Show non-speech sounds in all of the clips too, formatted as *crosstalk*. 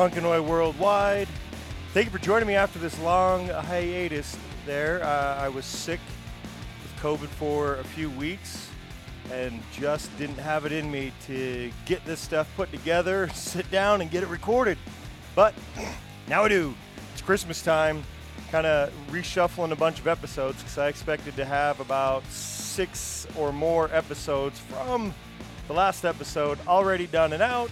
Punkanoid Worldwide. Thank you for joining me after this long hiatus there. Uh, I was sick with COVID for a few weeks and just didn't have it in me to get this stuff put together, *laughs* sit down, and get it recorded. But *clears throat* now I do. It's Christmas time. Kind of reshuffling a bunch of episodes because I expected to have about six or more episodes from the last episode already done and out.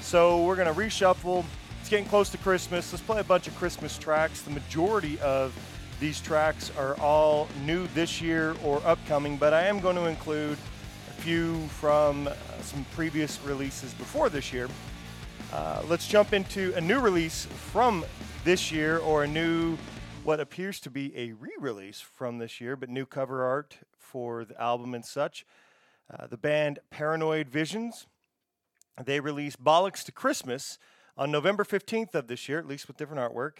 So we're going to reshuffle. It's getting close to Christmas. Let's play a bunch of Christmas tracks. The majority of these tracks are all new this year or upcoming, but I am going to include a few from uh, some previous releases before this year. Uh, let's jump into a new release from this year or a new, what appears to be a re release from this year, but new cover art for the album and such. Uh, the band Paranoid Visions. They released Bollocks to Christmas on November 15th of this year, at least with different artwork.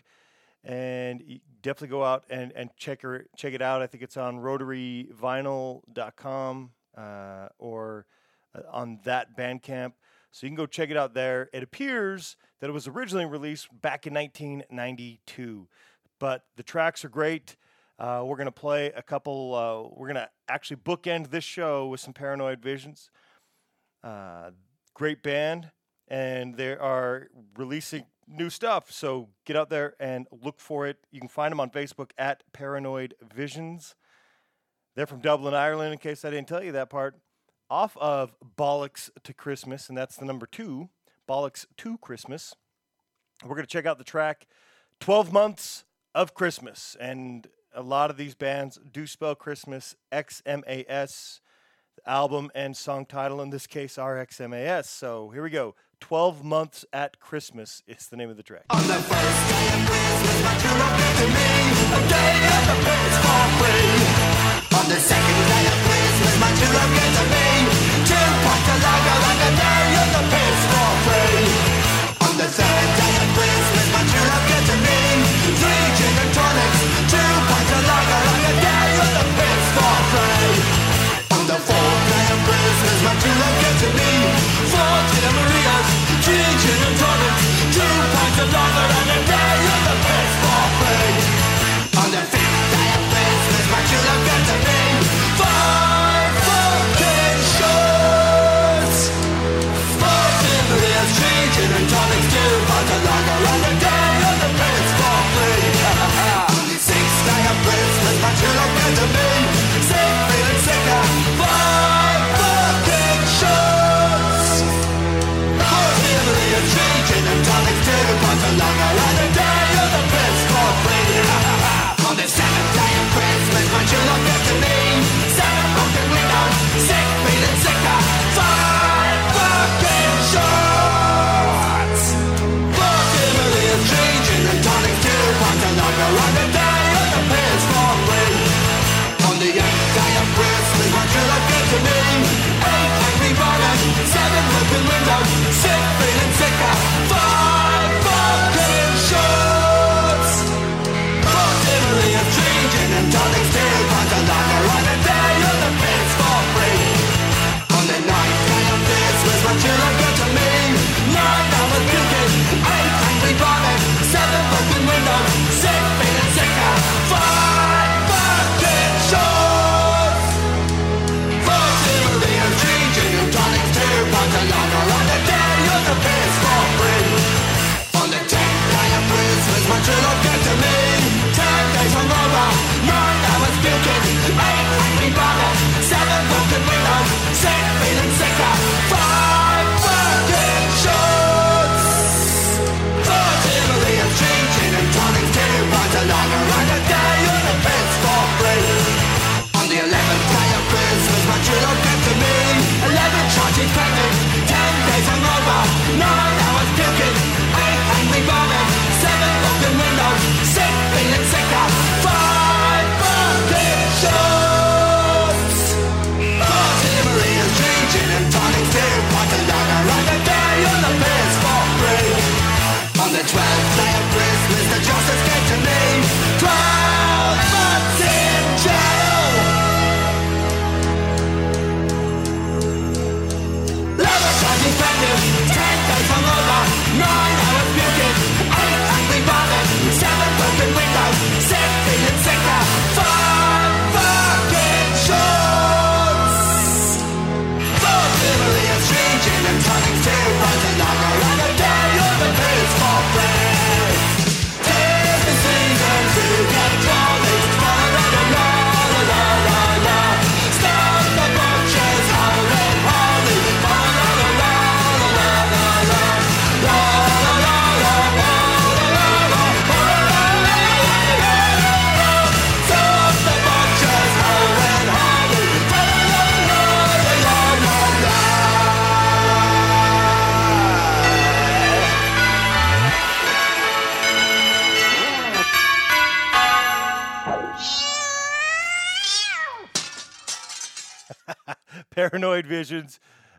And definitely go out and, and check, her, check it out. I think it's on rotaryvinyl.com uh, or uh, on that Bandcamp. So you can go check it out there. It appears that it was originally released back in 1992, but the tracks are great. Uh, we're going to play a couple, uh, we're going to actually bookend this show with some Paranoid Visions. Uh, great band, and they are releasing new stuff. So get out there and look for it. You can find them on Facebook at Paranoid Visions. They're from Dublin, Ireland, in case I didn't tell you that part. Off of Bollocks to Christmas, and that's the number two, Bollocks to Christmas. We're going to check out the track 12 Months of Christmas. And a lot of these bands do spell Christmas X M A S. The album and song title in this case are X M A S. So here we go. 12 Months at Christmas is the name of the track. On the first day of Christmas, my true to me a day at the for free. On the second day of Christmas, my true to me two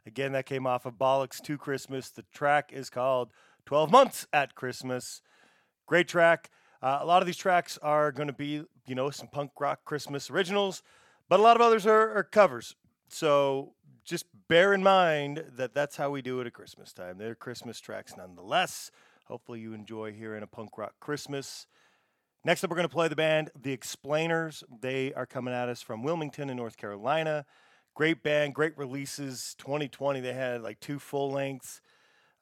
Again, that came off of Bollocks to Christmas. The track is called 12 Months at Christmas. Great track. Uh, a lot of these tracks are going to be, you know, some punk rock Christmas originals, but a lot of others are, are covers. So just bear in mind that that's how we do it at Christmas time. They're Christmas tracks nonetheless. Hopefully, you enjoy hearing a punk rock Christmas. Next up, we're going to play the band The Explainers. They are coming at us from Wilmington in North Carolina. Great band, great releases. 2020, they had like two full lengths.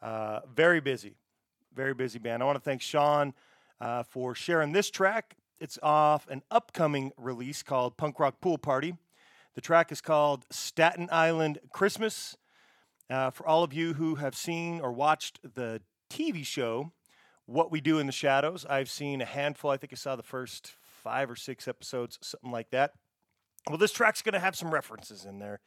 Uh, very busy, very busy band. I want to thank Sean uh, for sharing this track. It's off an upcoming release called Punk Rock Pool Party. The track is called Staten Island Christmas. Uh, for all of you who have seen or watched the TV show, What We Do in the Shadows, I've seen a handful. I think I saw the first five or six episodes, something like that. Well, this track's going to have some references in there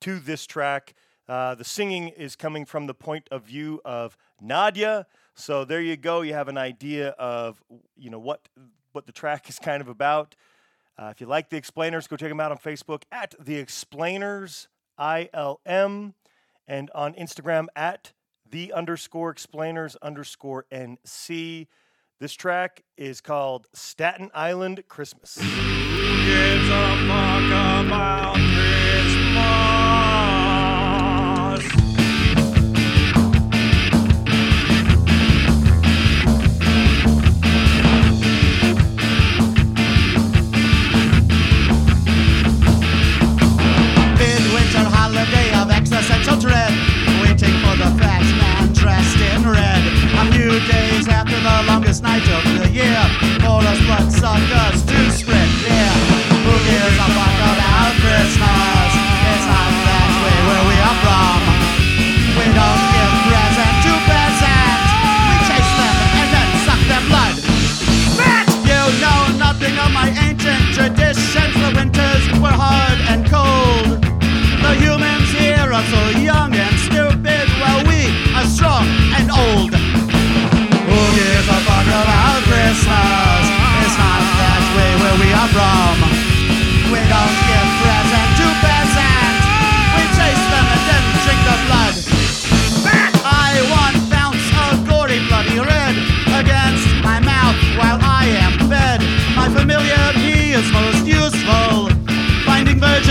to this track. Uh, the singing is coming from the point of view of Nadja. So there you go. You have an idea of you know what what the track is kind of about. Uh, if you like the explainers, go check them out on Facebook at the explainers ILM and on Instagram at the underscore explainers underscore NC. This track is called Staten Island Christmas. Gives a fuck existential dread. Waiting for the fat man dressed in red. A few days after the longest night of the year. For us blood suckers to spread traditions. The winters were hard and cold. The humans here are so young and stupid, while we are strong and old. Who gives a fuck about Christmas? It's not that way where we are from.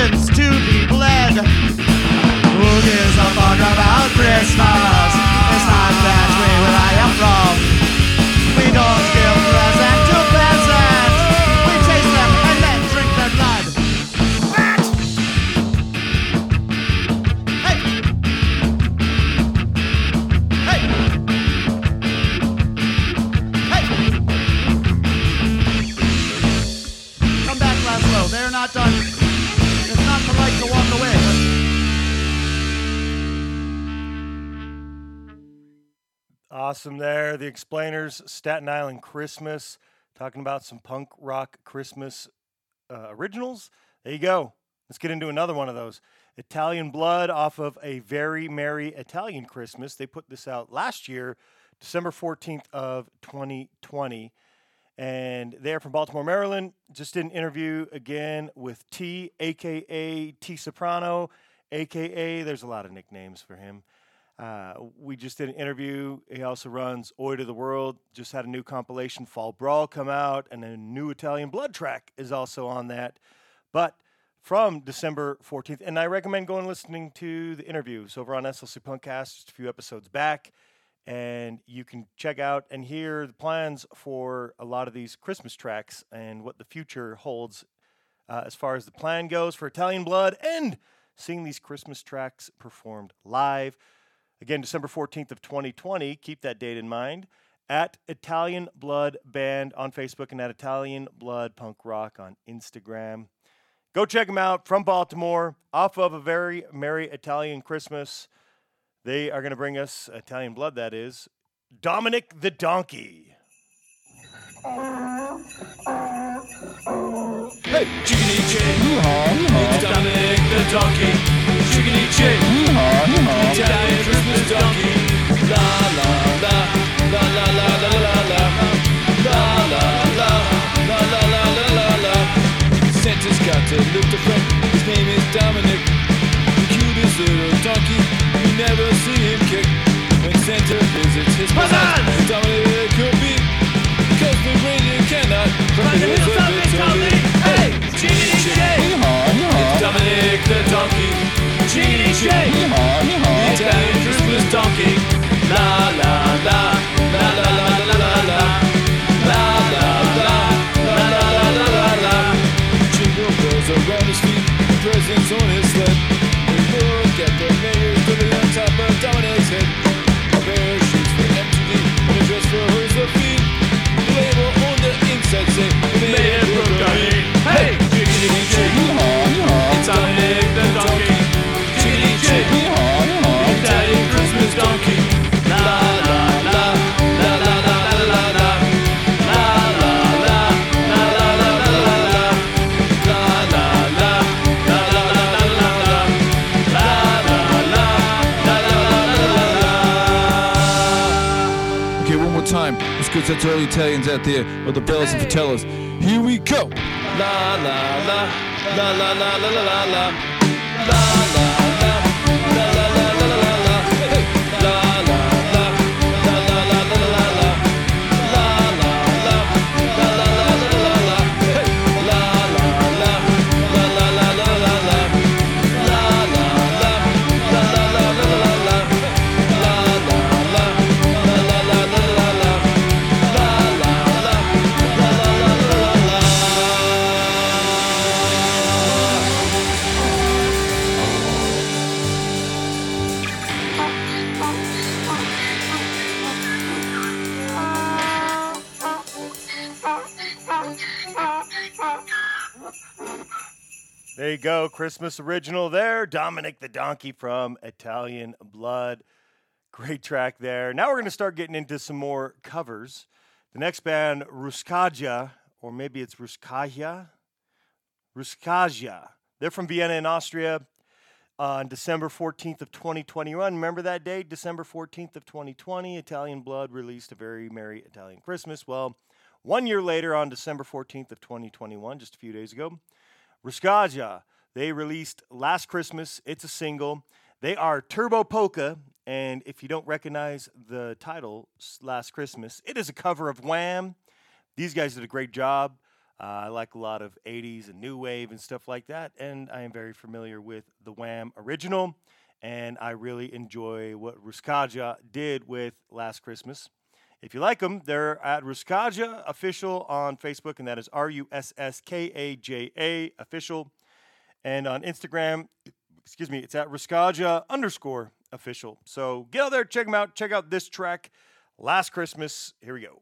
Finding to be bled. Who gives a fuck about Christmas? It's not that way where I am from. Awesome there. The Explainers, Staten Island Christmas, talking about some punk rock Christmas uh, originals. There you go. Let's get into another one of those. Italian Blood off of A Very Merry Italian Christmas. They put this out last year, December 14th of 2020. And they're from Baltimore, Maryland. Just did an interview again with T, aka T Soprano, aka, there's a lot of nicknames for him. Uh, we just did an interview. He also runs Oi to the World. Just had a new compilation, Fall Brawl, come out, and a new Italian Blood track is also on that. But from December 14th, and I recommend going listening to the interviews over on SLC Punkcast, just a few episodes back, and you can check out and hear the plans for a lot of these Christmas tracks and what the future holds uh, as far as the plan goes for Italian Blood and seeing these Christmas tracks performed live. Again, December 14th of 2020. Keep that date in mind. At Italian Blood Band on Facebook and at Italian Blood Punk Rock on Instagram. Go check them out from Baltimore, off of a very merry Italian Christmas. They are going to bring us Italian Blood, that is, Dominic the Donkey. Hey! Chickadee chick! Hoo-haw, hoo-haw. Dominic the donkey! Chickadee chick! Hoo-haw, hoo-haw. Italian donkey! La la la! La la la la la la! La la la! La la la la la la! Santa's got to look the front. His name is Dominic. The cutest little donkey. You never see him kick. When Santa visits his... Huzzah! Dominic the donkey, Genie J. Christmas. That's all Italians out there, or the bellas and fratellas. Here we go. La la la la la la la la la la la la la la you go, Christmas original there. Dominic the Donkey from Italian Blood. Great track there. Now we're going to start getting into some more covers. The next band, Russkaja, or maybe it's Russkaja. Russkaja. They're from Vienna in Austria uh, on December 14th of 2021. Remember that date, December 14th of 2020? Italian Blood released a very merry Italian Christmas. Well, one year later on December 14th of 2021, just a few days ago, Russkaja, they released last Christmas. It's a single. They are Turbo Polka, and if you don't recognize the title, Last Christmas, it is a cover of Wham. These guys did a great job. Uh, I like a lot of 80s and new wave and stuff like that, and I am very familiar with the Wham original, and I really enjoy what Russkaja did with Last Christmas. If you like them, they're at Russkaja Official on Facebook, and that is R U S S K A J A Official. And on Instagram, excuse me, it's at Russkaja underscore official. So get out there, check them out. Check out this track, Last Christmas. Here we go.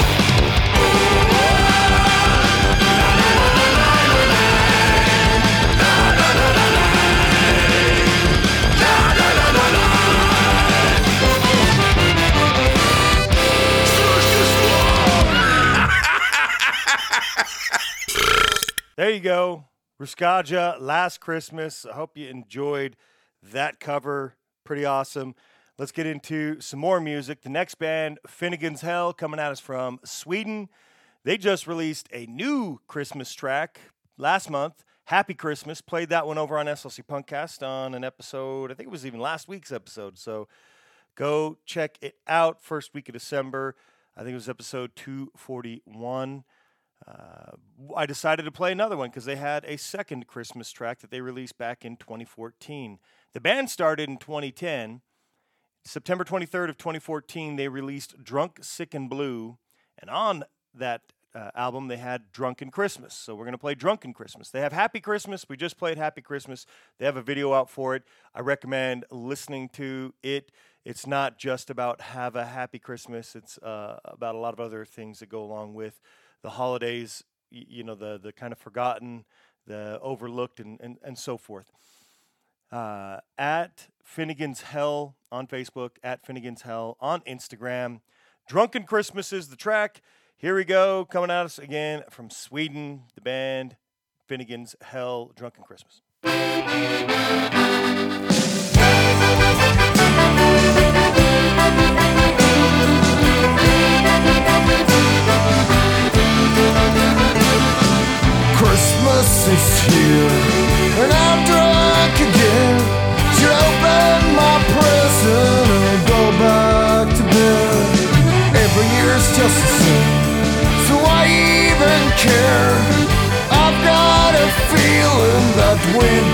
There you go. Russkaja, Last Christmas. I hope you enjoyed that cover. Pretty awesome. Let's get into some more music. The next band, Finnegan's Hell, coming at us from Sweden. They just released a new Christmas track last month. Happy Christmas. Played that one over on SLC Punkcast on an episode, I think it was even last week's episode. So go check it out. First week of December. I think it was episode 241. Uh, I decided to play another one because they had a second Christmas track that they released back in 2014. The band started in 2010. September 23rd of 2014, they released Drunk, Sick, and Blue. And on that uh, album, they had Drunken Christmas. So we're going to play Drunken Christmas. They have Happy Christmas. We just played Happy Christmas. They have a video out for it. I recommend listening to it. It's not just about have a happy Christmas. It's uh, about a lot of other things that go along with the holidays. You know, the the kind of forgotten, the overlooked, and and, and so forth. Uh, at Finnegan's Hell on Facebook, at Finnegan's Hell on Instagram. Drunken Christmas is the track. Here we go, coming at us again from Sweden, the band Finnegan's Hell, Drunken Christmas. Christmas is here, and I'm drunk again. Should open my present and go back to bed. Every year's just the same, so I even care. I've got a feeling that we've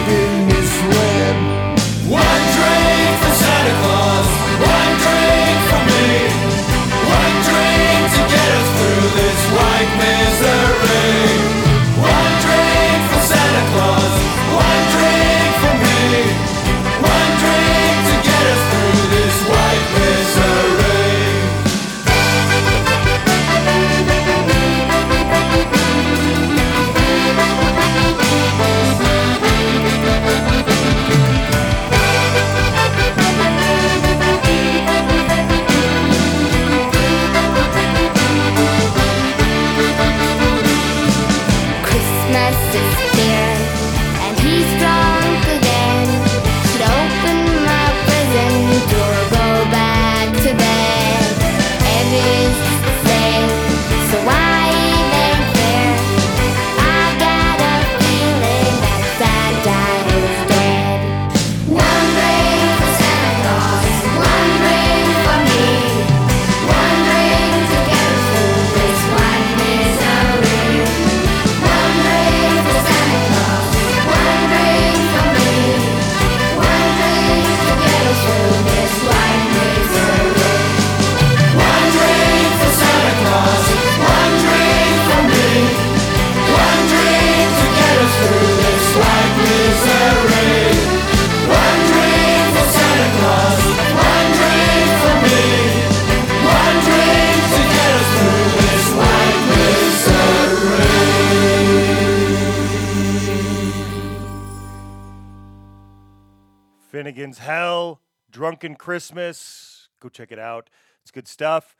Christmas. Go check it out. It's good stuff.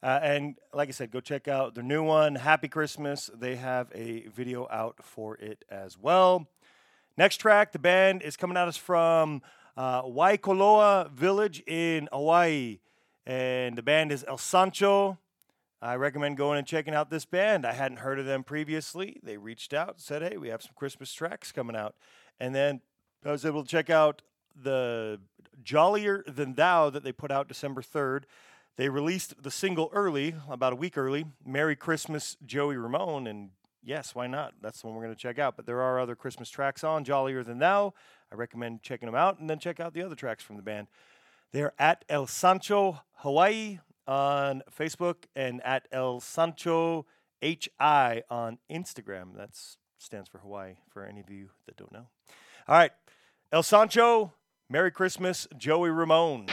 Uh, and like I said, go check out their new one, Happy Christmas. They have a video out for it as well. Next track, the band is coming at us from uh, Waikoloa Village in Hawaii. And the band is El Sancho. I recommend going and checking out this band. I hadn't heard of them previously. They reached out, said, "Hey, we have some Christmas tracks coming out," and then I was able to check out the Jollier Than Thou that they put out December third. They released the single early, about a week early. "Merry Christmas, Joey Ramone," and yes, why not? That's the one we're going to check out. But there are other Christmas tracks on Jollier Than Thou. I recommend checking them out, and then check out the other tracks from the band. They're at El Sancho Hawaii on Facebook and at El Sancho HI on Instagram. That stands for Hawaii for any of you that don't know. All right. El Sancho, Merry Christmas, Joey Ramone.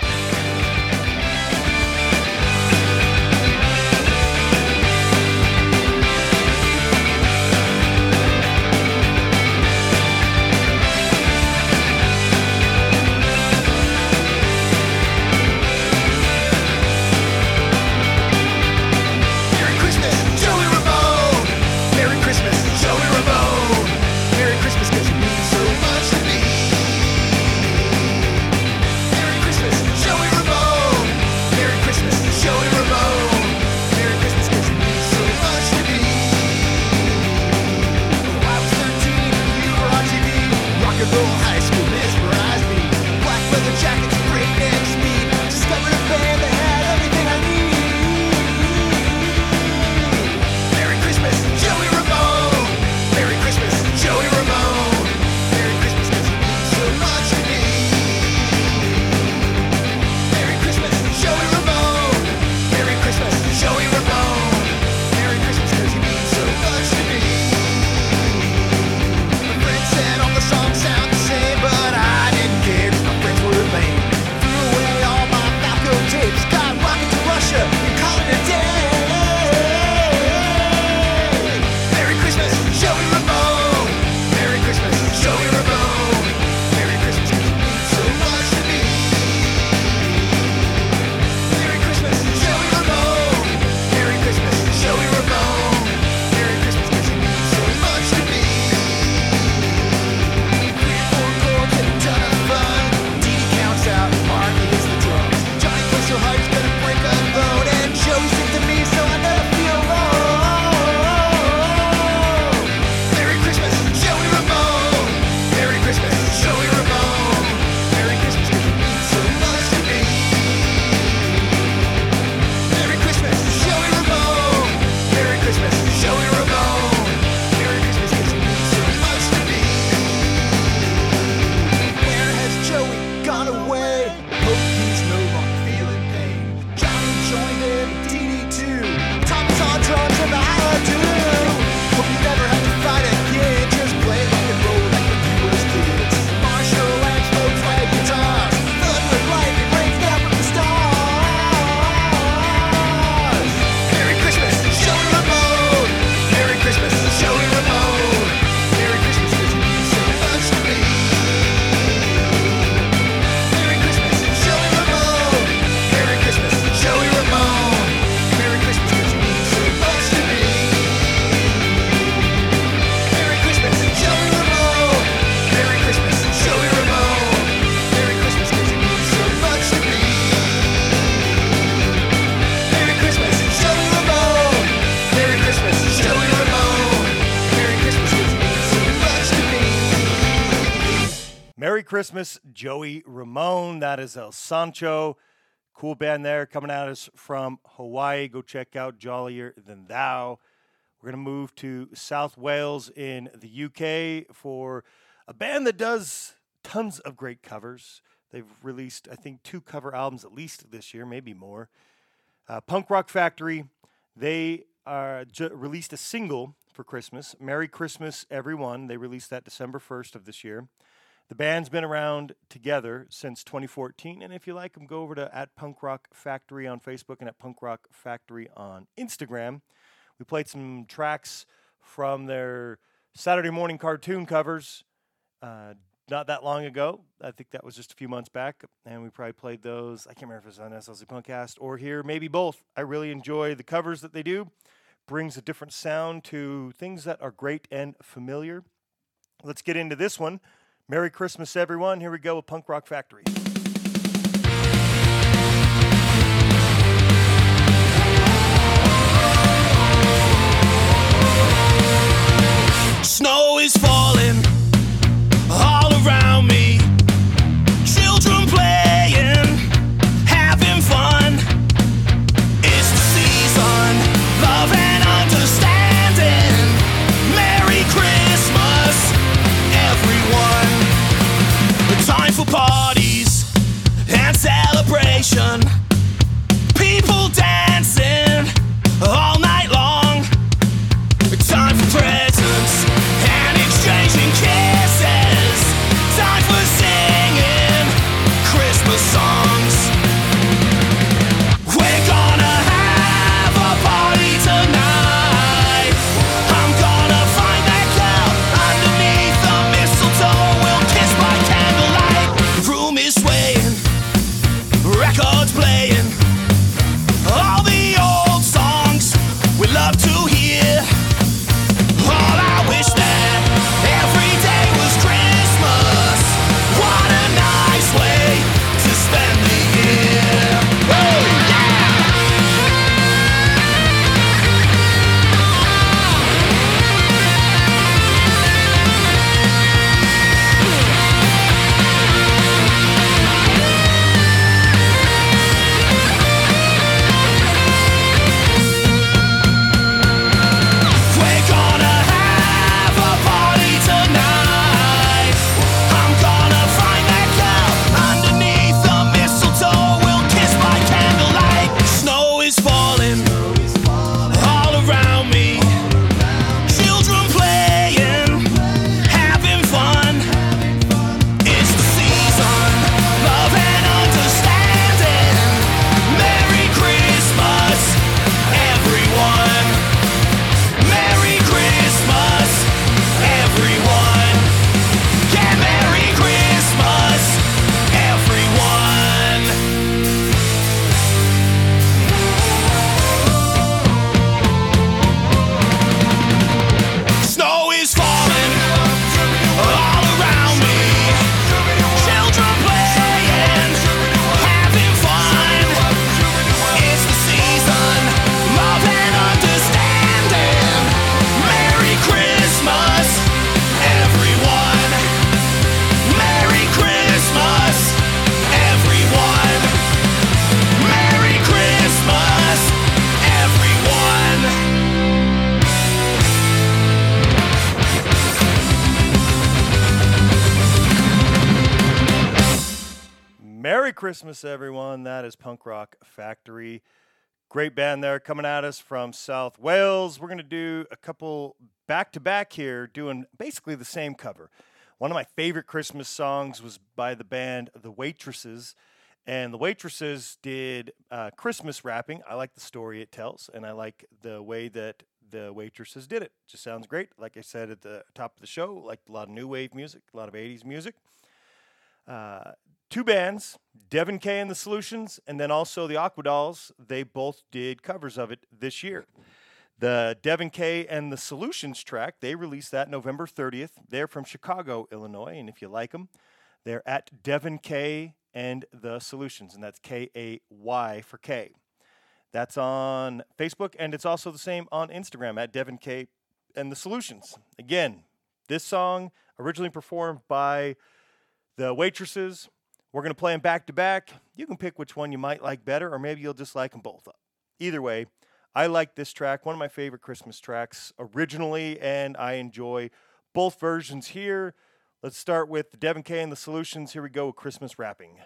Christmas, Joey Ramone. That is El Sancho. Cool band there coming at us from Hawaii. Go check out Jollier Than Thou. We're going to move to South Wales in the UK for a band that does tons of great covers. They've released, I think, two cover albums at least this year, maybe more. Uh, Punk Rock Factory, they uh, released a single for Christmas, Merry Christmas, Everyone. They released that December 1st of this year. The band's been around together since 2014, and if you like them, go over to at Punk Rock Factory on Facebook and at Punk Rock Factory on Instagram. We played some tracks from their Saturday morning cartoon covers uh, not that long ago. I think that was just a few months back, and we probably played those. I can't remember if it was on SLC Punkcast or here, maybe both. I really enjoy the covers that they do. Brings a different sound to things that are great and familiar. Let's get into this one. Merry Christmas, everyone. Here we go with Punk Rock Factory. Christmas, everyone. That is Punk Rock Factory. Great band there coming at us from South Wales. We're going to do a couple back to back here, doing basically the same cover. One of my favorite Christmas songs was by the band The Waitresses. And the Waitresses did uh, Christmas Wrapping. I like the story it tells, and I like the way that the Waitresses did it. Just sounds great. Like I said at the top of the show, like a lot of new wave music, a lot of 80s music. Uh, two bands, Devin Kay and the Solutions, and then also the Aquadolls. They both did covers of it this year. The Devin Kay and the Solutions track, they released that November 30th. They're from Chicago, Illinois, and if you like them, they're at Devin Kay and the Solutions, and that's K A Y for K. That's on Facebook, and it's also the same on Instagram at Devin Kay and the Solutions. Again, this song originally performed by the Waitresses, we're going to play them back to back. You can pick which one you might like better, or maybe you'll just like them both. Either way, I like this track, one of my favorite Christmas tracks originally, and I enjoy both versions here. Let's start with Devin Kay and the Solutions. Here we go with Christmas Wrapping.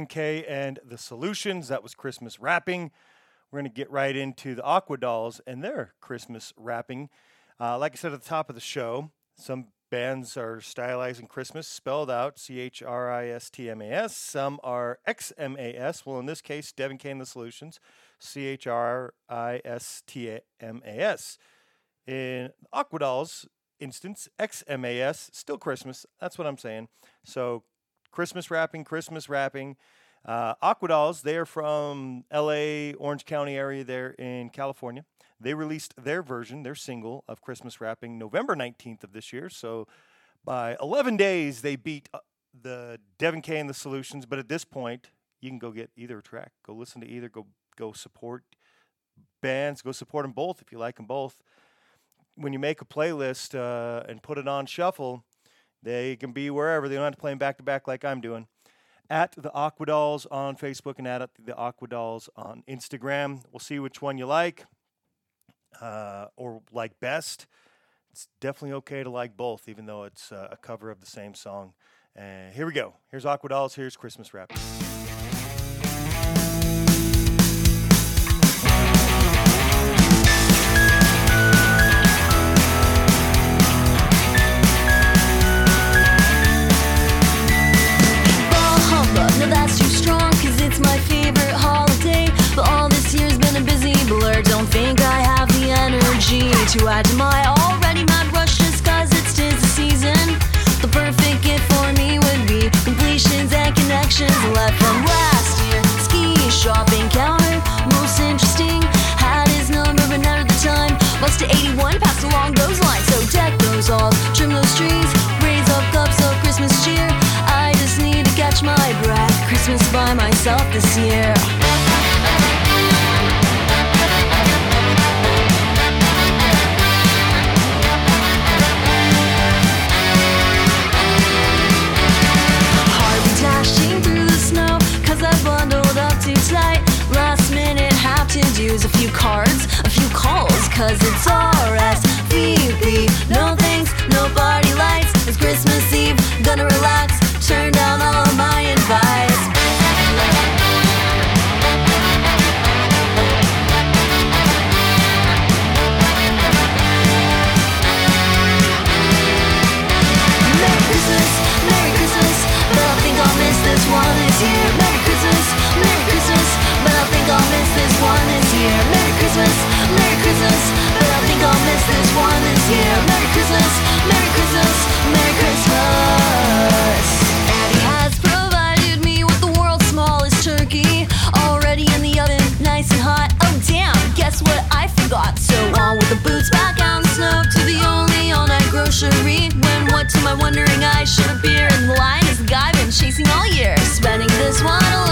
Devin Kay and the Solutions. That was Christmas wrapping. We're going to get right into the Aquadolls and their Christmas wrapping. Uh, like I said at the top of the show, some bands are stylizing Christmas spelled out C H R I S T M A S. Some are X M A S. Well, in this case, Devin and the Solutions, C H R I S T M A S. In Aquadolls, instance, XMAS, still Christmas. That's what I'm saying. So Christmas wrapping, Christmas wrapping. Uh, Aquadolls, they are from LA, Orange County area there in California. They released their version, their single of Christmas Wrapping November 19th of this year. So by 11 days, they beat uh, the Devin Kay and the Solutions. But at this point, you can go get either track. Go listen to either. Go, go support bands. Go support them both if you like them both. When you make a playlist uh, and put it on shuffle, they can be wherever. They don't have to play them back to back like I'm doing. At the Aquadolls on Facebook and at the Aquadolls on Instagram. We'll see which one you like uh, or like best. It's definitely okay to like both, even though it's uh, a cover of the same song. Uh, here we go. Here's Aquadolls. Here's Christmas Rap. To add to my already mad rush cause it's tis the season. The perfect gift for me would be Completions and connections. Left from last year Ski shopping counter, most interesting. Had his number but not at the time. Bus to 81 passed along those lines. So deck those off, trim those trees Raise up cups of Christmas cheer. I just need to catch my breath. Christmas by myself this year use a few cards A few calls Cause it's RSVP no Christmas, but I think I'll miss this one this year. Merry Christmas, Merry Christmas, Merry Christmas. Daddy has provided me with the world's smallest turkey, already in the oven, nice and hot. Oh damn, guess what I forgot? So on with the boots back in snow to the only all-night grocery. When what to my wondering eyes should appear in the is the guy been chasing all year. Spending this one alone,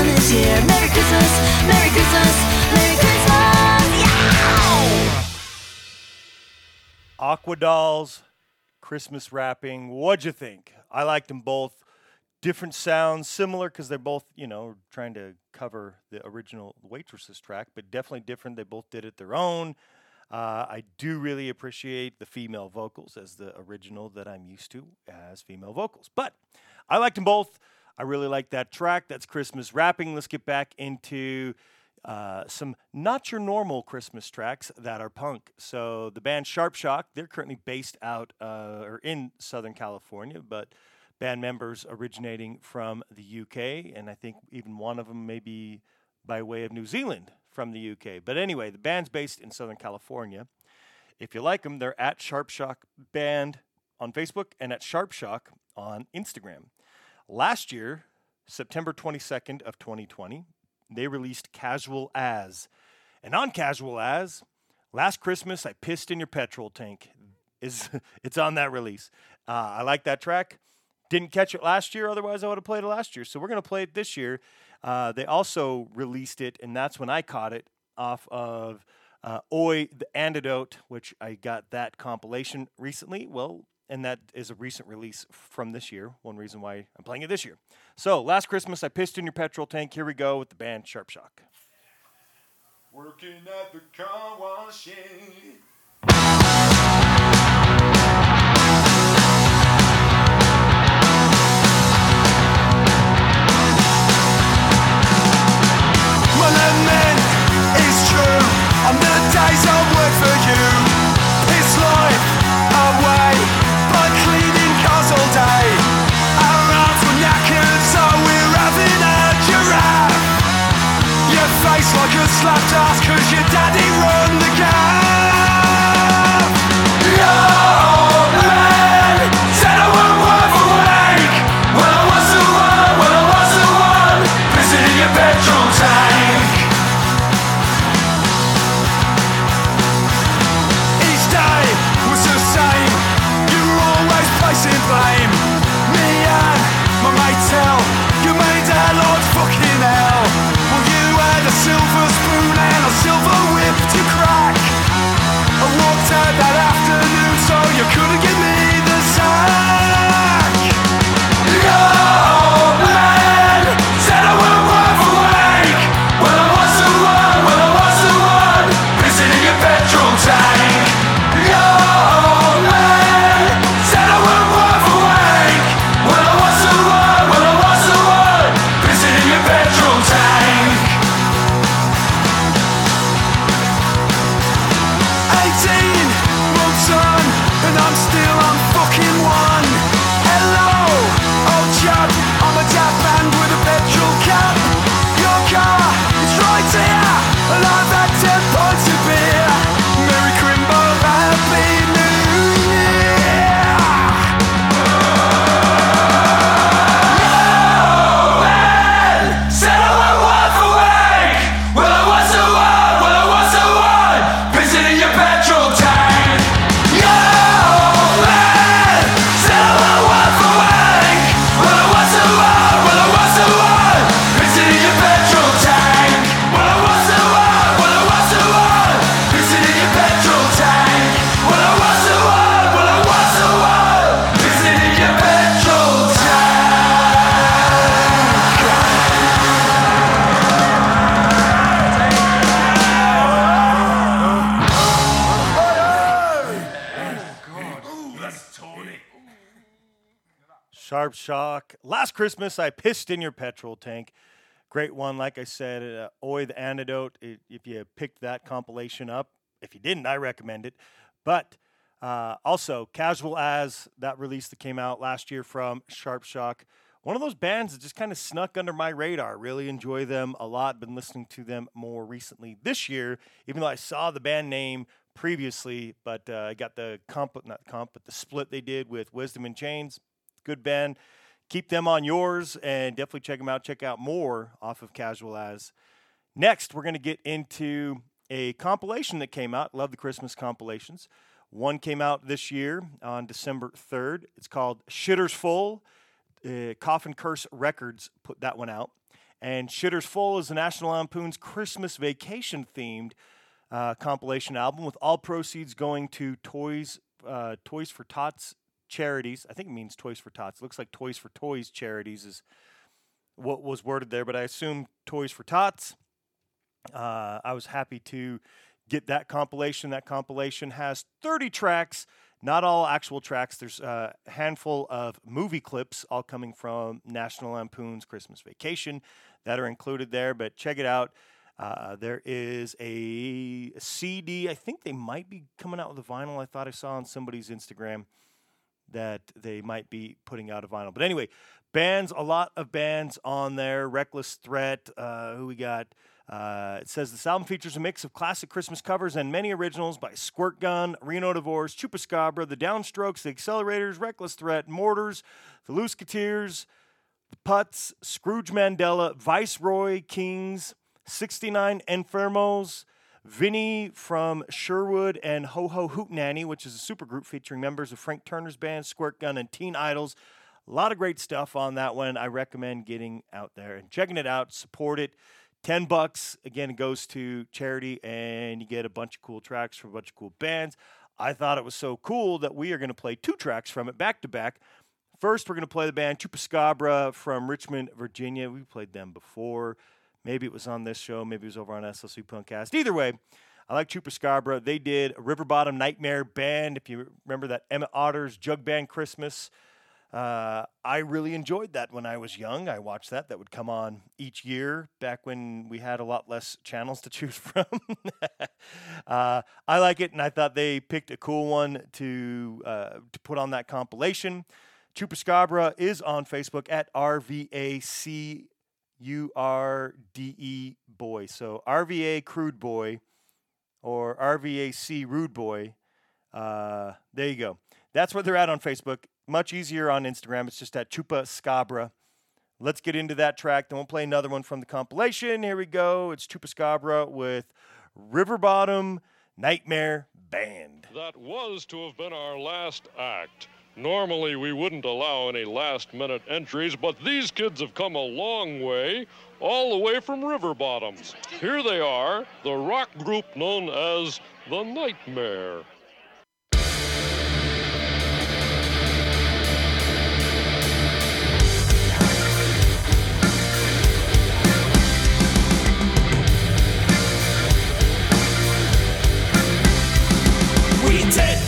Merry Christmas, yeah! Aquadolls, Christmas wrapping. What'd you think? I liked them both. Different sounds, similar because they're both, you know, trying to cover the original Waitresses track, but definitely different. They both did it their own. Uh, I do really appreciate the female vocals as the original that I'm used to as female vocals. But I liked them both. I really like that track. That's Christmas wrapping. Let's get back into uh, some not your normal Christmas tracks that are punk. So the band Sharp Shock, they're currently based out uh, or in Southern California, but band members originating from the UK, and I think even one of them may be by way of New Zealand from the UK. But anyway, the band's based in Southern California. If you like them, they're at Sharp Shock Band on Facebook and at Sharp Shock on Instagram. Last year, September 22nd of 2020, they released Casual As. And on Casual As, last Christmas I pissed in your petrol tank is *laughs* it's on that release. Uh, I like that track. Didn't catch it last year, otherwise I would have played it last year. So we're gonna play it this year. Uh, they also released it, and that's when I caught it off of uh, Oi the Antidote, which I got that compilation recently. Well, and that is a recent release from this year. One reason why I'm playing it this year. So last Christmas I pissed in your petrol tank. Here we go with the band Sharp Shock. Working at the car washing. Well, I meant it's true. On the days I work for you, Christmas, I pissed in your petrol tank. Great one, like I said. Uh, Oi, the antidote. i if you picked that compilation up, if you didn't, I recommend it. But uh, also, Casual As, that release that came out last year from Sharp Shock. One of those bands that just kind of snuck under my radar. Really enjoy them a lot. Been listening to them more recently this year, even though I saw the band name previously. But uh, I got the comp, not comp, but the split they did with Wisdom in Chains. Good band. Keep them on yours and definitely check them out. Check out more off of Casual As. Next, we're going to get into a compilation that came out. Love the Christmas compilations. One came out this year on December 3rd. It's called Shitters Full. Uh, Coffin Curse Records put that one out. And Shitters Full is the National Lampoon's Christmas vacation themed uh, compilation album with all proceeds going to Toys uh, Toys for Tots charities. I think it means Toys for Tots. It looks like Toys for Toys charities is what was worded there, but I assume Toys for Tots. Uh, I was happy to get that compilation. That compilation has 30 tracks, not all actual tracks. There's a handful of movie clips, all coming from National Lampoon's Christmas Vacation, that are included there. But check it out. Uh, there is a CD. I think they might be coming out with a vinyl. I thought I saw on somebody's Instagram that they might be putting out a vinyl. But anyway, bands, a lot of bands on there. Reckless Threat, uh, who we got? Uh, it says this album features a mix of classic Christmas covers and many originals by Squirt Gun, Reno Divorce, Chupacabra, The Downstrokes, The Accelerators, Reckless Threat, Mortars, The Looseketeers, The Putts, Scrooge Mandela, Viceroy, Kings, 69 Enfermos, Vinny from Sherwood, and Ho Ho Hootenanny, which is a supergroup featuring members of Frank Turner's band, Squirt Gun, and Teen Idols. A lot of great stuff on that one. I recommend getting out there and checking it out. Support it. 10 bucks. Again, goes to charity and you get a bunch of cool tracks from a bunch of cool bands. I thought it was so cool that we are going to play two tracks from it back to back. First, we're going to play the band Chupacabra from Richmond, Virginia. We played them before. Maybe it was on this show. Maybe it was over on SLC Punkcast. Either way, I like Chupacabra. They did a River Bottom Nightmare Band. If you remember that Emmett Otter's Jug Band Christmas, uh, I really enjoyed that when I was young. I watched that. That would come on each year back when we had a lot less channels to *laughs* choose from. *laughs* uh, I like it, and I thought they picked a cool one to uh, to put on that compilation. Chupacabra is on Facebook at RVAC U R D E Boy. So RVA Crude Boy or RVAC Rude Boy. Uh, there you go. That's where they're at on Facebook. Much easier on Instagram. It's just at Chupa Scabra. Let's get into that track. Then we'll play another one from the compilation. Here we go. It's Chupa Scabra with River Bottom Nightmare Band. That was to have been our last act. Normally, we wouldn't allow any last minute entries, but these kids have come a long way, all the way from River Bottom. Here they are, the rock group known as The Nightmare. We take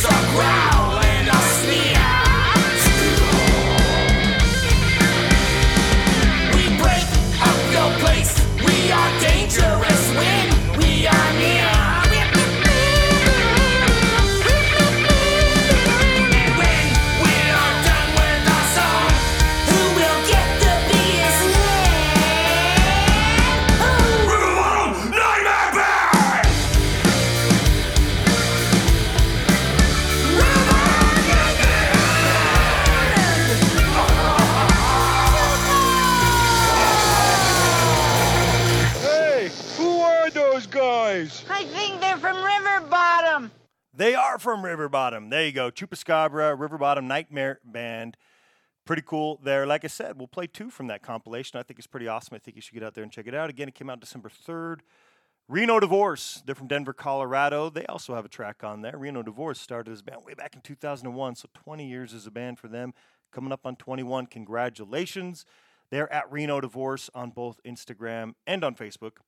so proud. River Bottom. There you go. Chupacabra, River Bottom Nightmare Band. Pretty cool there. Like I said, we'll play two from that compilation. I think it's pretty awesome. I think you should get out there and check it out. Again, it came out December 3rd. Reno Divorce. They're from Denver, Colorado. They also have a track on there. Reno Divorce started as a band way back in 2001, so 20 years as a band for them. Coming up on 21. Congratulations. They're at Reno Divorce on both Instagram and on Facebook.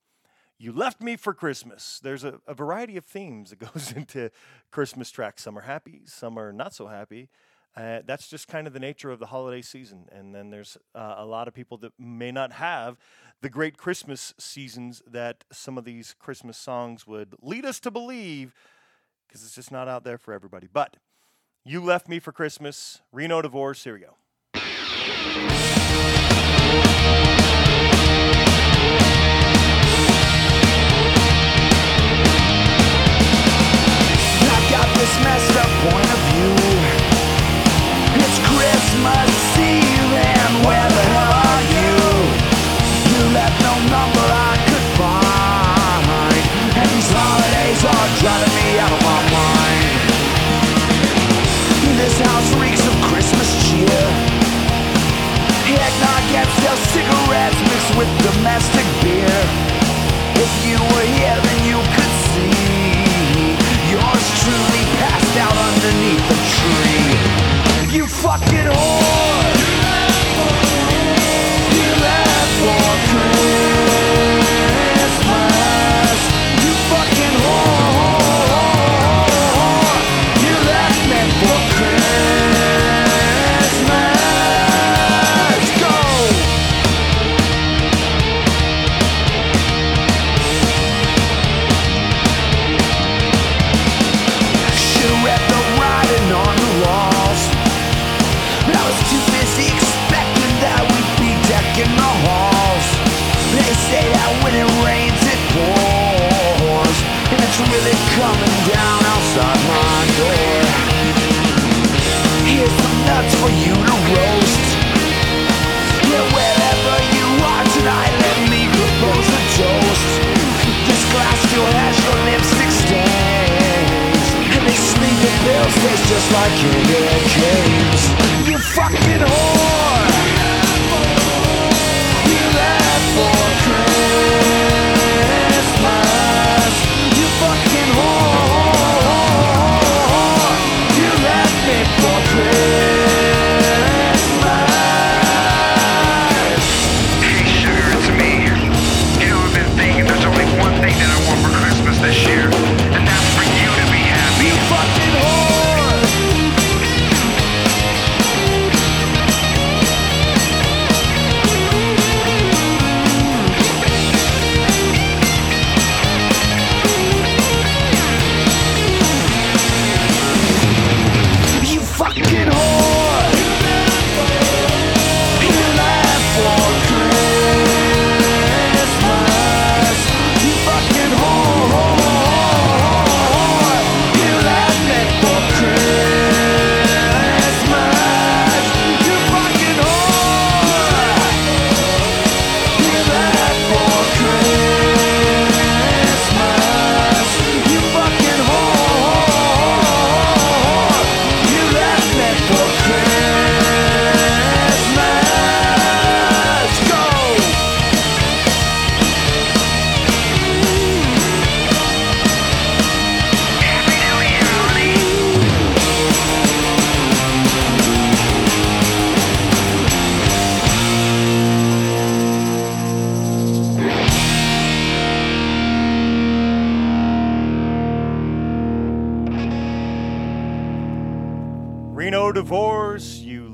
You left me for Christmas. There's a, a variety of themes that *laughs* goes into Christmas tracks. Some are happy, some are not so happy. Uh, that's just kind of the nature of the holiday season. And then there's uh, a lot of people that may not have the great Christmas seasons that some of these Christmas songs would lead us to believe, because it's just not out there for everybody. But you left me for Christmas, Reno Divorce. Here we go. Got this messed up point of view. It's Christmas Eve, and where the hell are you? You left no number I could find, and these holidays are driving me out of my mind. This house reeks of Christmas cheer. Eggnog and cigarettes mixed with domestic beer. If you were here, then you underneath the tree. You fucking whore!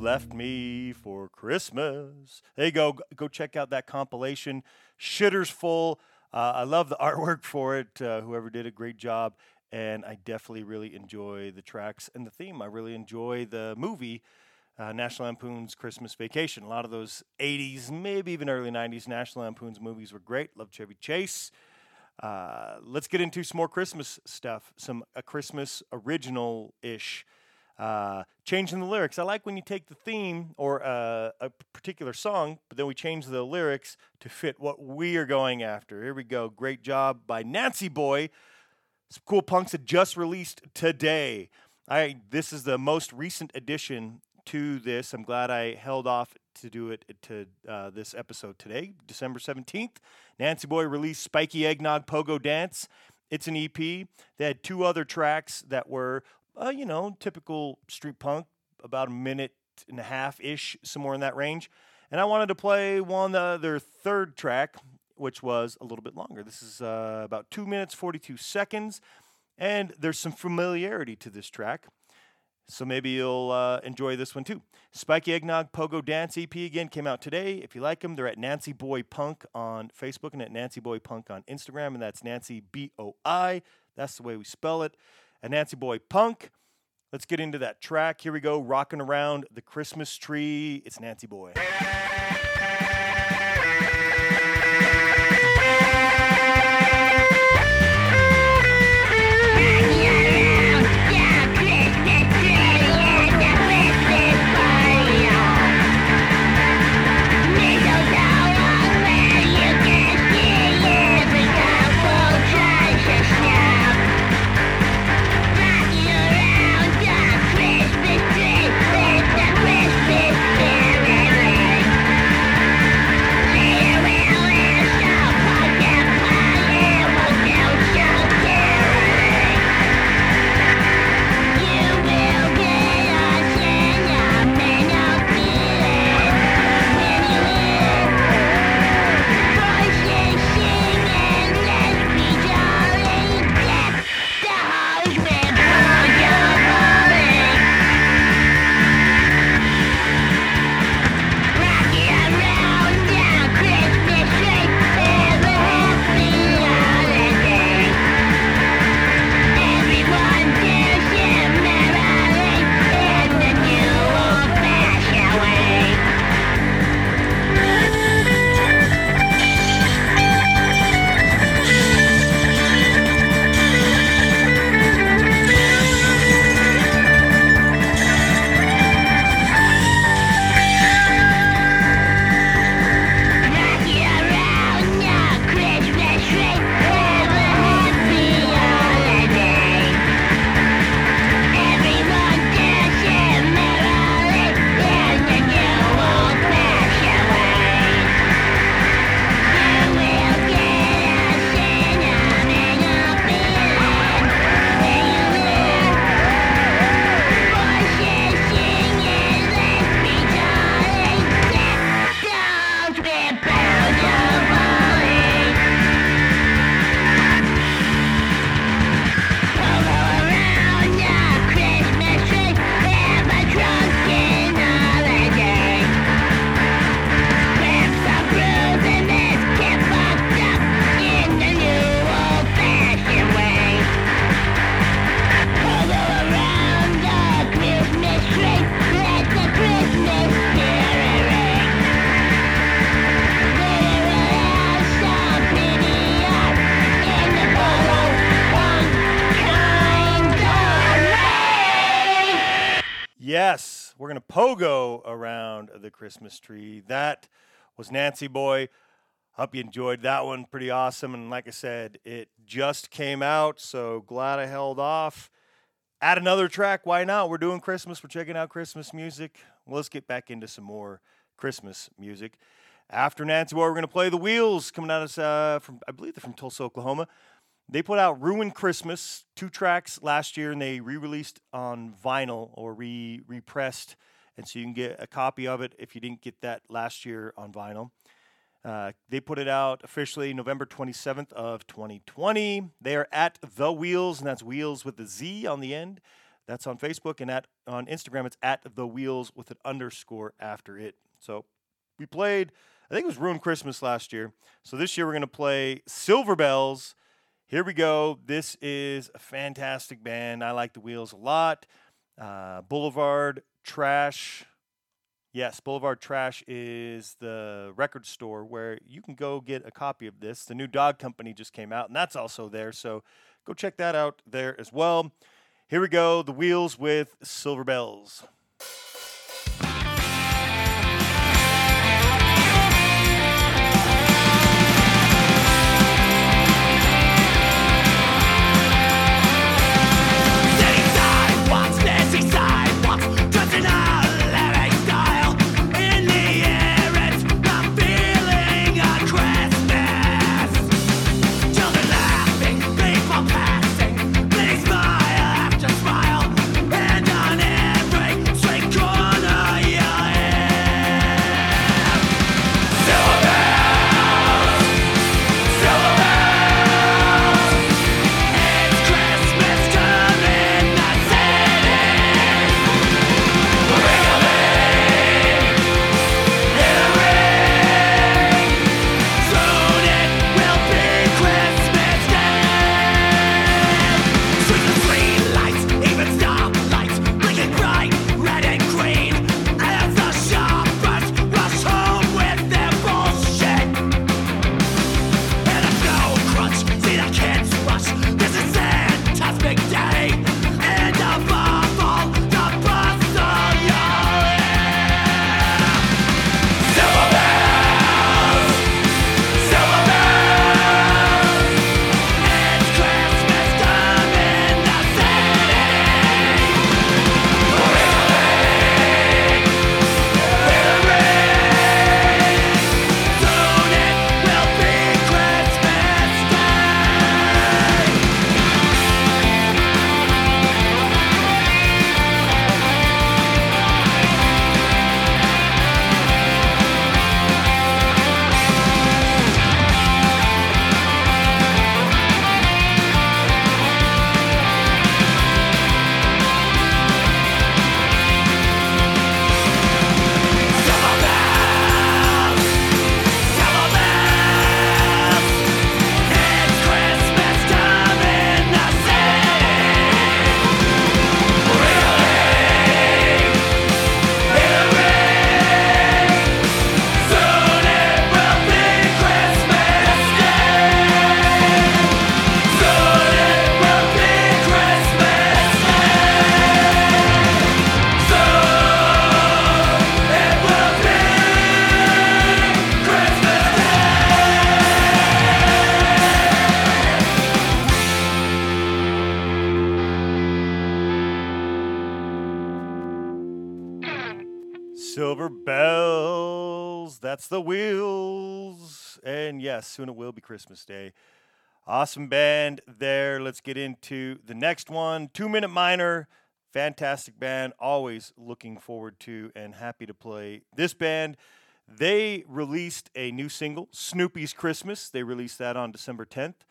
Left me for Christmas. There you go. Go check out that compilation. Shitter's full. Uh, I love the *laughs* artwork for it. Uh, whoever did a great job. And I definitely really enjoy the tracks and the theme. I really enjoy the movie, uh, National Lampoon's Christmas Vacation. A lot of those 80s, maybe even early 90s National Lampoon's movies were great. Love Chevy Chase. Uh, let's get into some more Christmas stuff, some a Christmas original ish. Uh, changing the lyrics. I like when you take the theme or uh, a particular song, but then we change the lyrics to fit what we are going after. Here we go. Great job by Nancy Boi. Some cool punks that just released today. I this is the most recent addition to this. I'm glad I held off to do it to uh, this episode today, December 17th. Nancy Boi released Spiky Eggnog Pogo Dance. It's an EP. They had two other tracks that were, uh, you know, typical street punk, about a minute and a half ish, somewhere in that range. And I wanted to play one, uh, their third track, which was a little bit longer. This is uh, about two minutes, 42 seconds. And there's some familiarity to this track. So maybe you'll uh, enjoy this one too. Spiky Eggnog Pogo Dance EP again came out today. If you like them, they're at Nancy Boi Punk on Facebook and at Nancy Boi Punk on Instagram, and that's Nancy B O I. That's the way we spell it. At Nancy Boi Punk. Let's get into that track. Here we go, rocking around the Christmas tree. It's Nancy Boi. Christmas tree. That was Nancy Boi. Hope you enjoyed that one. Pretty awesome. And like I said, it just came out, so glad I held off. Add another track. Why not? We're doing Christmas. We're checking out Christmas music. Well, let's get back into some more Christmas music. After Nancy Boi, we're going to play The Wheelz, coming out of, uh, from, I believe they're from Tulsa, Oklahoma. They put out Ruin Christmas, two tracks last year, and they re released on vinyl or re repressed. And so you can get a copy of it if you didn't get that last year on vinyl. Uh, they put it out officially November 27th of 2020. They are at The Wheelz, and that's Wheels with the Z on the end. That's on Facebook, and at on Instagram, it's at The Wheelz with an underscore after it. So we played, I think it was Ruin Christmas last year. So this year we're to play Silver Bells. Here we go. This is a fantastic band. I like the Wheelz a lot. Uh, Boulevard Trash. Yes, Boulevard Trash is the record store where you can go get a copy of this. The new Dog Company just came out, and that's also there. So go check that out there as well. Here we go. The Wheelz with Silver Bells. Christmas Day. Awesome band there. Let's get into the next one. Two Minute Minor, fantastic band. Always looking forward to and happy to play this band. They released a new single, Snoopy's Christmas. They released that on December 10th.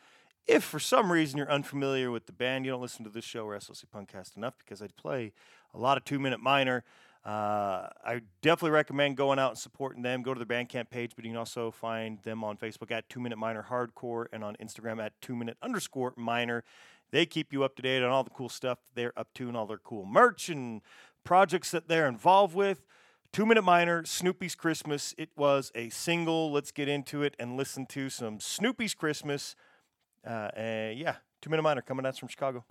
If for some reason you're unfamiliar with the band, you don't listen to this show or SLC Punkcast enough because I play a lot of two minute minor. Uh, I definitely recommend going out and supporting them. Go to their Bandcamp page, but you can also find them on Facebook at Two Minute Minor Hardcore and on Instagram at Two Minute underscore Minor. They keep you up to date on all the cool stuff they're up to and all their cool merch and projects that they're involved with. Two Minute Minor, Snoopy's Christmas. It was a single. Let's get into it and listen to some Snoopy's Christmas. Uh, and yeah, Two Minute Minor coming us from Chicago.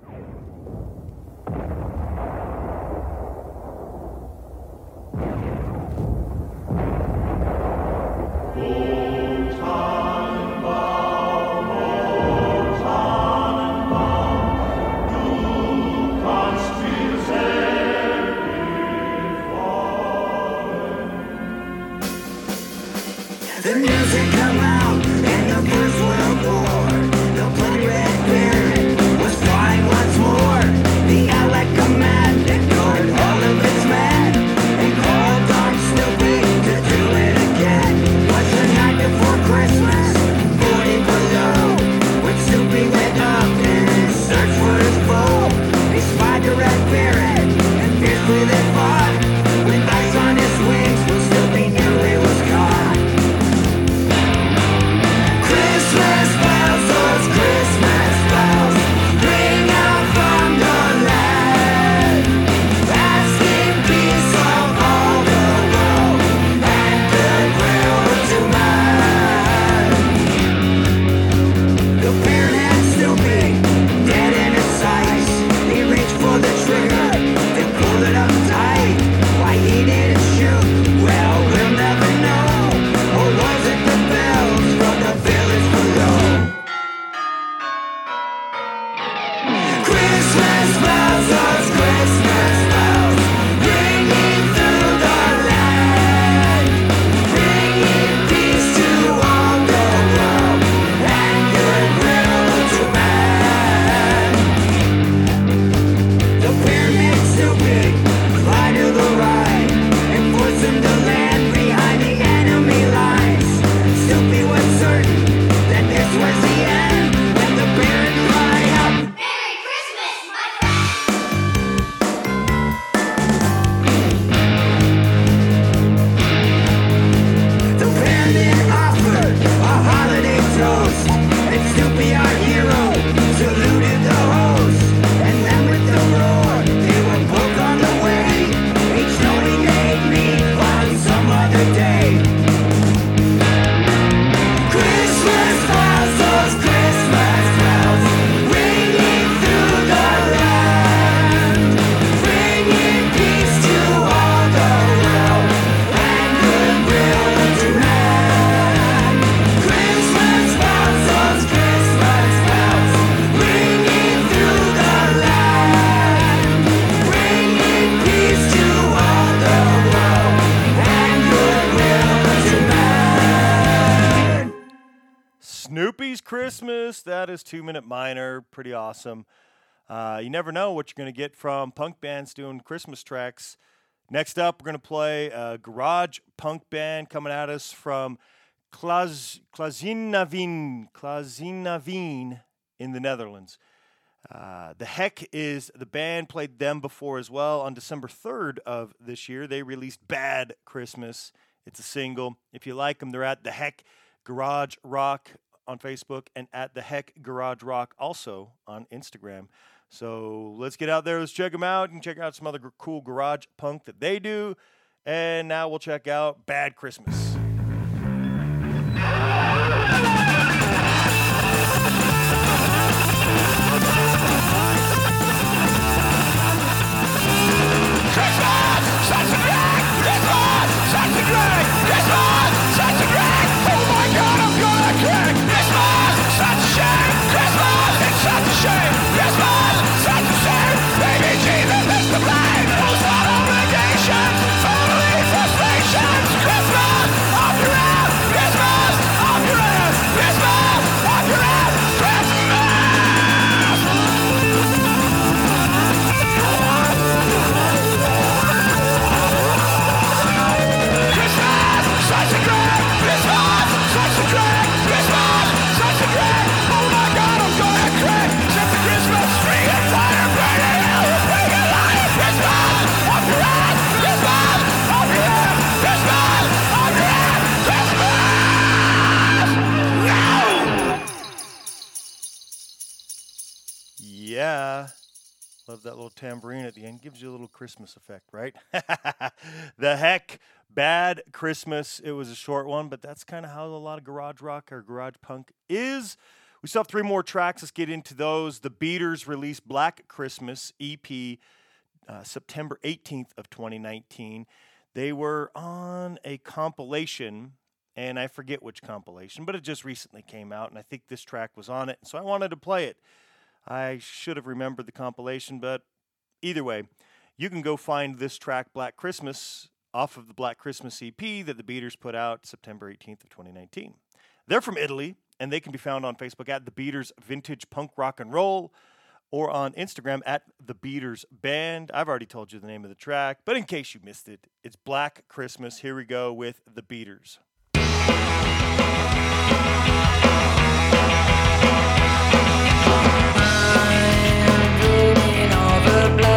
That is Two Minute Minor. Pretty awesome. Uh, you never know what you're going to get from punk bands doing Christmas tracks. Next up, we're going to play a garage punk band coming at us from Klazinaveen, Klazinaveen in the Netherlands. Uh, the Heck is the band played them before as well. On December 3rd of this year, they released Bad Christmas. It's a single. If you like them, they're at the Heck Garage Rock on Facebook and at the Heck Garage Rock also on Instagram. So let's get out there. Let's check them out and check out some other gr- cool garage punk that they do. And now we'll check out Bad Christmas. Yeah. Love that little tambourine at the end. Gives you a little Christmas effect, right? *laughs* the heck, bad Christmas. It was a short one, but that's kind of how a lot of garage rock or garage punk is. We still have three more tracks. Let's get into those. The Beaters released Black Christmas EP uh, September 18th of 2019. They were on a compilation, and I forget which compilation, but it just recently came out, and I think this track was on it, so I wanted to play it. I should have remembered the compilation, but either way, you can go find this track, Black Christmas, off of the Black Christmas EP that the Beaters put out September 18th of 2019. They're from Italy, and they can be found on Facebook at the Beaters Vintage Punk Rock and Roll or on Instagram at the Beaters Band. I've already told you the name of the track, but in case you missed it, it's Black Christmas. Here we go with the Beaters. Dreaming of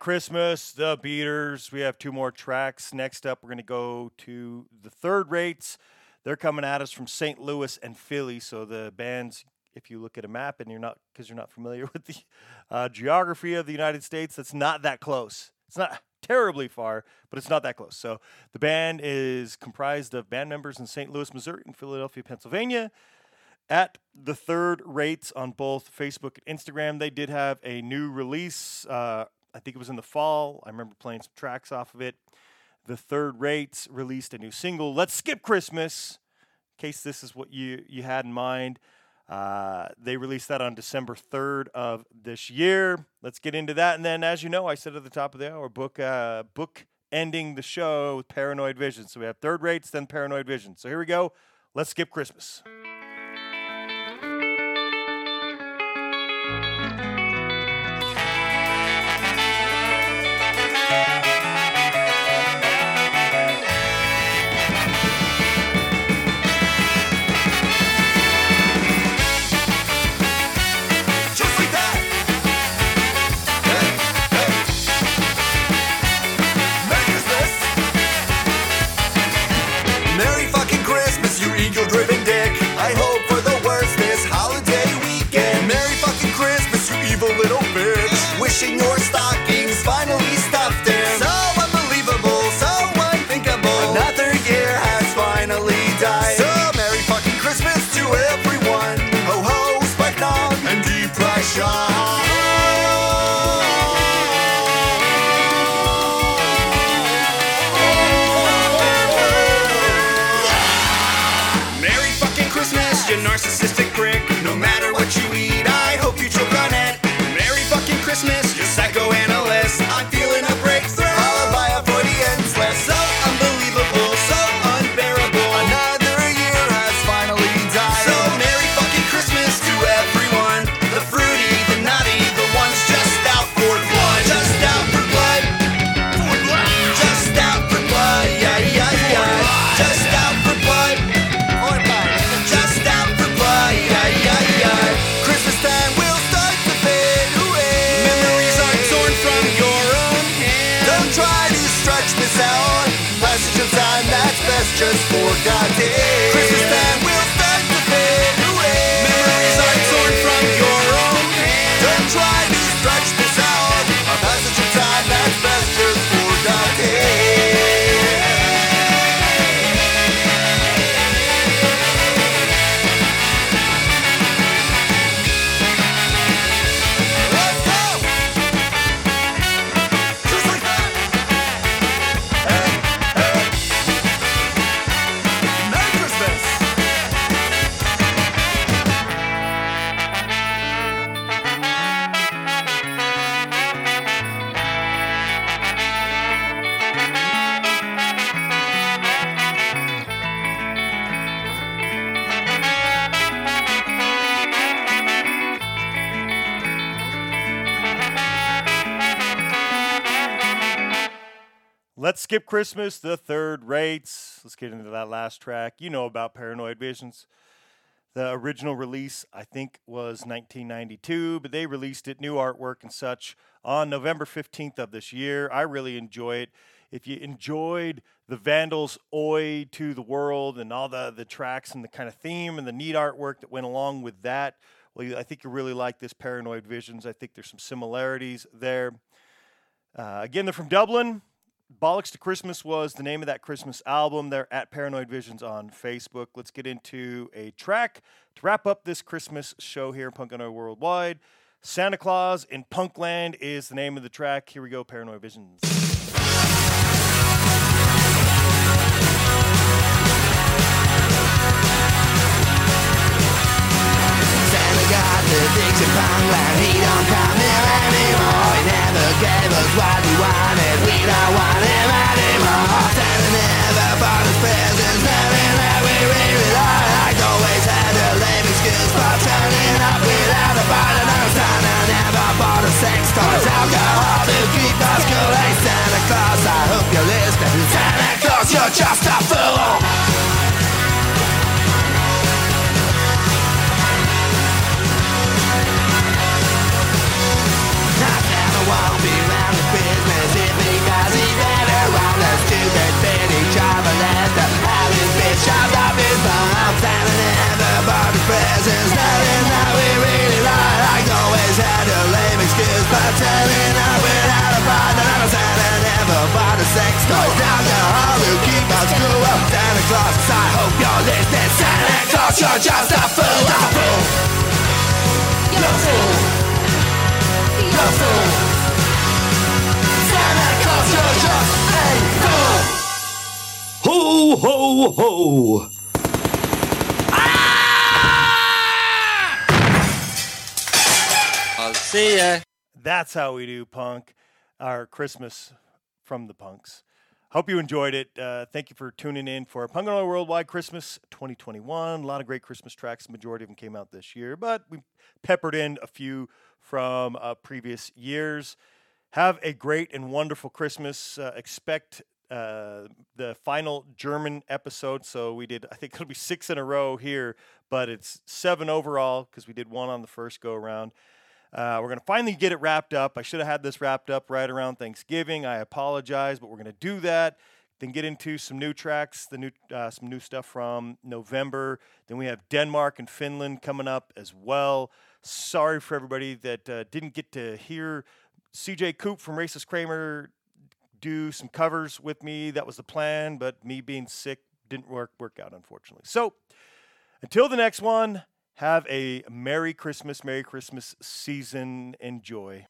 Christmas, The Beaters. We have two more tracks. Next up, we're going to go to the third rates. They're coming at us from St. Louis and Philly. So the bands, if you look at a map and you're not, because you're not familiar *laughs* with the uh, geography of the United States, that's not that close. It's not terribly far, but it's not that close. So the band is comprised of band members in St. Louis, Missouri, and Philadelphia, Pennsylvania at the third rates on both Facebook and Instagram. They did have a new release. Uh, I think it was in the fall. I remember playing some tracks off of it. The third rates released a new single, Let's Skip Christmas, in case this is what you, you had in mind. Uh, they released that on December 3rd of this year. Let's get into that. And then, as you know, I said at the top of the hour, book, uh, book ending the show with Paranoid Vision. So we have third rates, then Paranoid Vision. So here we go. Let's skip Christmas. Wishing your stockings finally stuffed in. So unbelievable, so unthinkable. Another year has finally died. So Merry fucking Christmas to everyone. Ho ho, spike nog, and depression. Merry skip Christmas, the third rates. Let's get into that last track. You know about Paranoid Visions. The original release, I think, was 1992, but they released it, new artwork and such, on November 15th of this year. I really enjoy it. If you enjoyed the Vandals' Oi to the World and all the, the tracks and the kind of theme and the neat artwork that went along with that, well, I think you really like this Paranoid Visions. I think there's some similarities there. Uh, again, they're from Dublin. Bollocks to Christmas was the name of that Christmas album. They're at Paranoid Visions on Facebook. Let's get into a track to wrap up this Christmas show here, Punk Honor Worldwide. Santa Claus in Punkland is the name of the track. Here we go, Paranoid Visions. Got the Dixie Punkland, he don't come here anymore. He never gave us what we wanted, we don't want him shoved up his bum Standing in everybody's presence. Nothing that we really like Like always had a lame excuse. But turning up without a fight And I'm standing everybody's sex toys Down the hall. To keep us cool up Santa Claus, I hope you're listening. Santa Claus, you're just a fool. A fool. You're a fool. You're a fool Ho, ho, ho. I'll see ya. That's how we do punk, our Christmas from the punks. Hope you enjoyed it. Uh, thank you for tuning in for Punk and Roll Worldwide Christmas 2021. A lot of great Christmas tracks. The majority of them came out this year, but we peppered in a few from uh, previous years. Have a great and wonderful Christmas. Uh, expect uh, the final German episode. So we did, I think *laughs* it'll be six in a row here, but it's seven overall because we did one on the first go around. Uh, we're going to finally get it wrapped up. I should have had this wrapped up right around Thanksgiving. I apologize, but we're going to do that. Then get into some new tracks, the new uh, some new stuff from November. Then we have Denmark and Finland coming up as well. Sorry for everybody that uh, didn't get to hear CJ Coop from Racist Kramer do some covers with me. That was the plan, but me being sick didn't work work out unfortunately. So until the next one, have a Merry Christmas, Merry Christmas season. Enjoy.